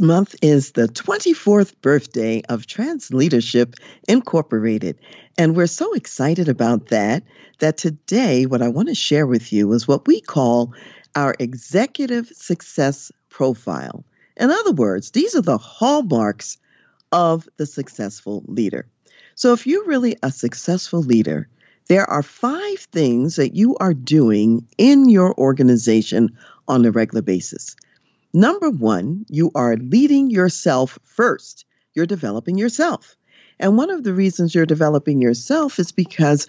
This month is the 24th birthday of TransLeadership Incorporated, and we're so excited about that that today what I want to share with you is what we call our executive success profile. In other words, these are the hallmarks of the successful leader. So if you're really a successful leader, there are five things that you are doing in your organization on a regular basis. Number one, you are leading yourself first. You're developing yourself. And one of the reasons you're developing yourself is because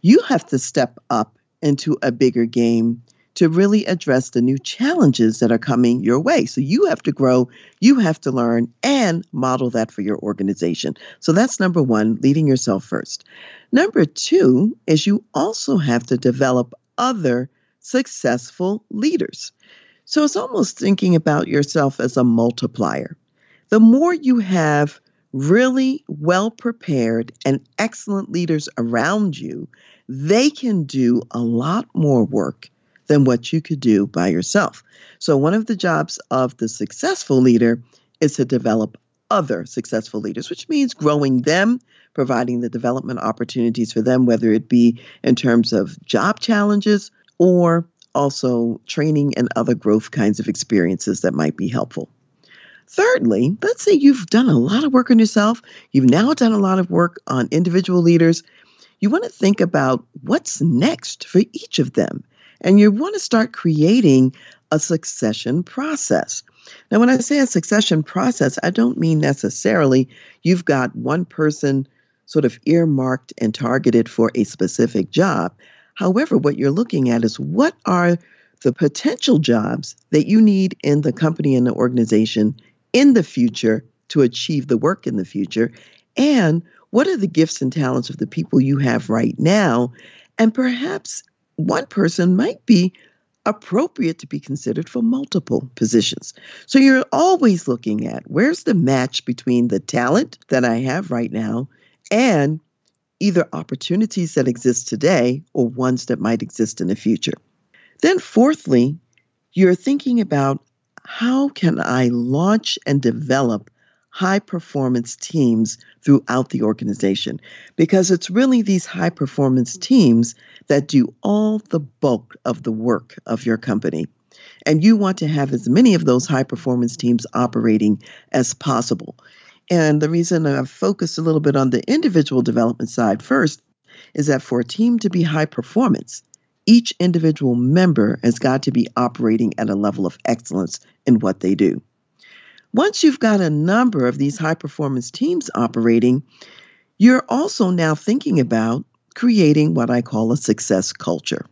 you have to step up into a bigger game to really address the new challenges that are coming your way. So you have to grow, you have to learn, and model that for your organization. So that's number one, leading yourself first. Number two is you also have to develop other successful leaders. So it's almost thinking about yourself as a multiplier. The more you have really well prepared and excellent leaders around you, they can do a lot more work than what you could do by yourself. So, one of the jobs of the successful leader is to develop other successful leaders, which means growing them, providing the development opportunities for them, whether it be in terms of job challenges or also training and other growth kinds of experiences that might be helpful. Thirdly, let's say you've done a lot of work on yourself, you've now done a lot of work on individual leaders. You want to think about what's next for each of them, and you want to start creating a succession process. Now, when I say a succession process, I don't mean necessarily you've got one person sort of earmarked and targeted for a specific job. However, what you're looking at is what are the potential jobs that you need in the company and the organization in the future to achieve the work in the future? And what are the gifts and talents of the people you have right now? And perhaps one person might be appropriate to be considered for multiple positions. So you're always looking at where's the match between the talent that I have right now and either opportunities that exist today or ones that might exist in the future. Then, fourthly, you're thinking about how can I launch and develop high performance teams throughout the organization? Because it's really these high performance teams that do all the bulk of the work of your company. And you want to have as many of those high performance teams operating as possible. And the reason I've focused a little bit on the individual development side first is that for a team to be high performance, each individual member has got to be operating at a level of excellence in what they do. Once you've got a number of these high performance teams operating, you're also now thinking about creating what I call a success culture.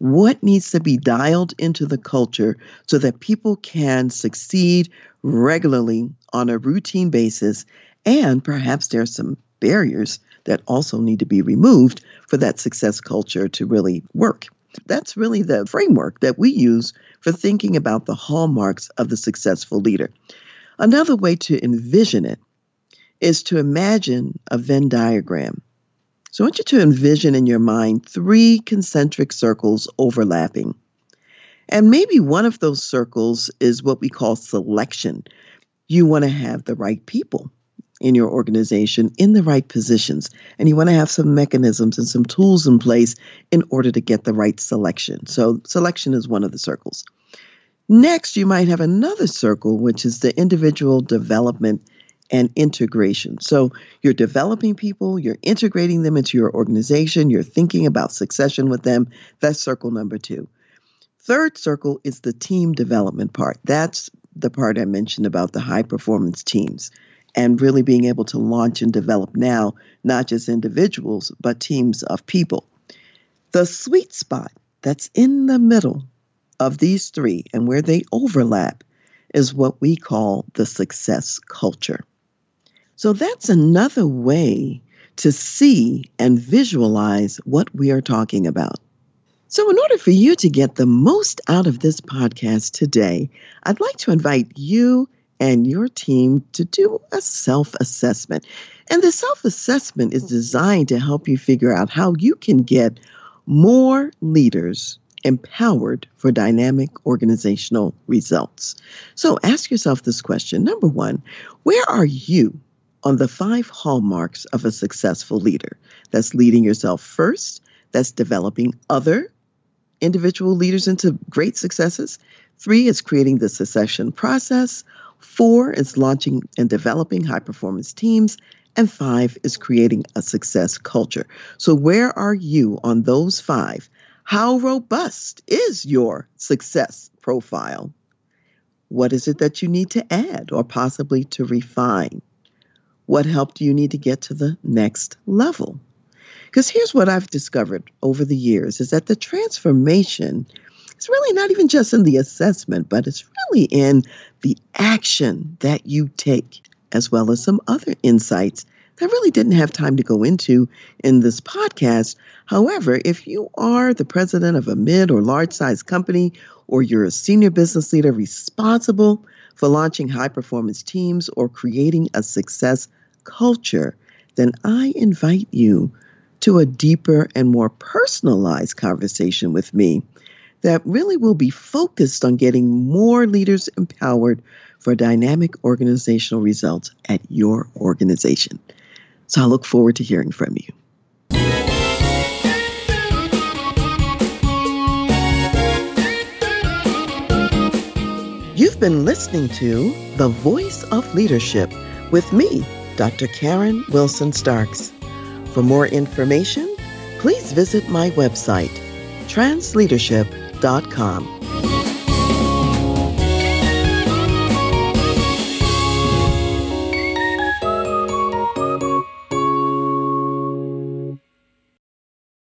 What needs to be dialed into the culture so that people can succeed regularly on a routine basis? And perhaps there are some barriers that also need to be removed for that success culture to really work. That's really the framework that we use for thinking about the hallmarks of the successful leader. Another way to envision it is to imagine a Venn diagram. So I want you to envision in your mind three concentric circles overlapping. And maybe one of those circles is what we call selection. You want to have the right people in your organization in the right positions, and you want to have some mechanisms and some tools in place in order to get the right selection. So, selection is one of the circles. Next, you might have another circle, which is the individual development and integration. So you're developing people, you're integrating them into your organization, you're thinking about succession with them. That's circle number two. Third circle is the team development part. That's the part I mentioned about the high performance teams and really being able to launch and develop now, not just individuals, but teams of people. The sweet spot that's in the middle of these three and where they overlap is what we call the success culture. So that's another way to see and visualize what we are talking about. So, in order for you to get the most out of this podcast today, I'd like to invite you and your team to do a self assessment. And the self assessment is designed to help you figure out how you can get more leaders empowered for dynamic organizational results. So ask yourself this question. Number one, where are you on the five hallmarks of a successful leader? That's leading yourself first, that's developing other individual leaders into great successes. Three is creating the succession process. Four is launching and developing high performance teams. And five is creating a success culture. So, where are you on those five? How robust is your success profile? What is it that you need to add or possibly to refine? What help do you need to get to the next level? Because here's what I've discovered over the years is that the transformation is really not even just in the assessment, but it's really in the action that you take, as well as some other insights that I really didn't have time to go into in this podcast. However, if you are the president of a mid or large size company, or you're a senior business leader responsible for launching high performance teams or creating a success culture, then I invite you to a deeper and more personalized conversation with me that really will be focused on getting more leaders empowered for dynamic organizational results at your organization. So I look forward to hearing from you. You've been listening to The Voice of Leadership with me, Dr. Karen Wilson Starks. For more information, please visit my website, transleadership.com.